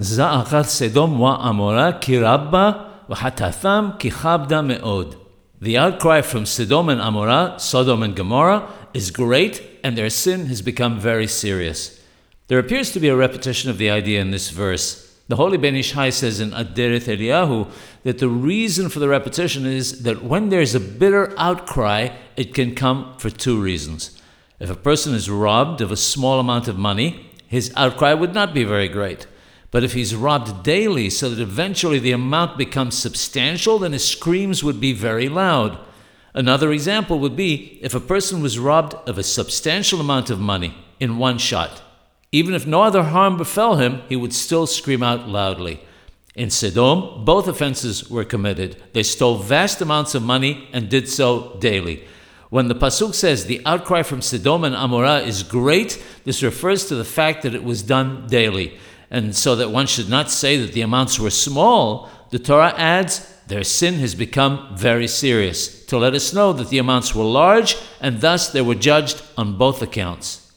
זעחת סדום ועמורה כי רבה וחטפם כי כבדה מאוד. The outcry from Sodom and Amorah, Sodom and Gomorrah, is great and their sin has become very serious. There appears to be a repetition of the idea in this verse. The Holy Ben Ish Hai says in Adereth Eliyahu that the reason for the repetition is that when there is a bitter outcry, it can come for two reasons. If a person is robbed of a small amount of money, his outcry would not be very great. But if he's robbed daily so that eventually the amount becomes substantial, then his screams would be very loud. Another example would be if a person was robbed of a substantial amount of money in one shot. Even if no other harm befell him, he would still scream out loudly. In Sodom, both offenses were committed. They stole vast amounts of money and did so daily. When the Pasuk says the outcry from Sodom and Amorah is great, this refers to the fact that it was done daily and so that one should not say that the amounts were small, the Torah adds, their sin has become very serious, to let us know that the amounts were large and thus they were judged on both accounts.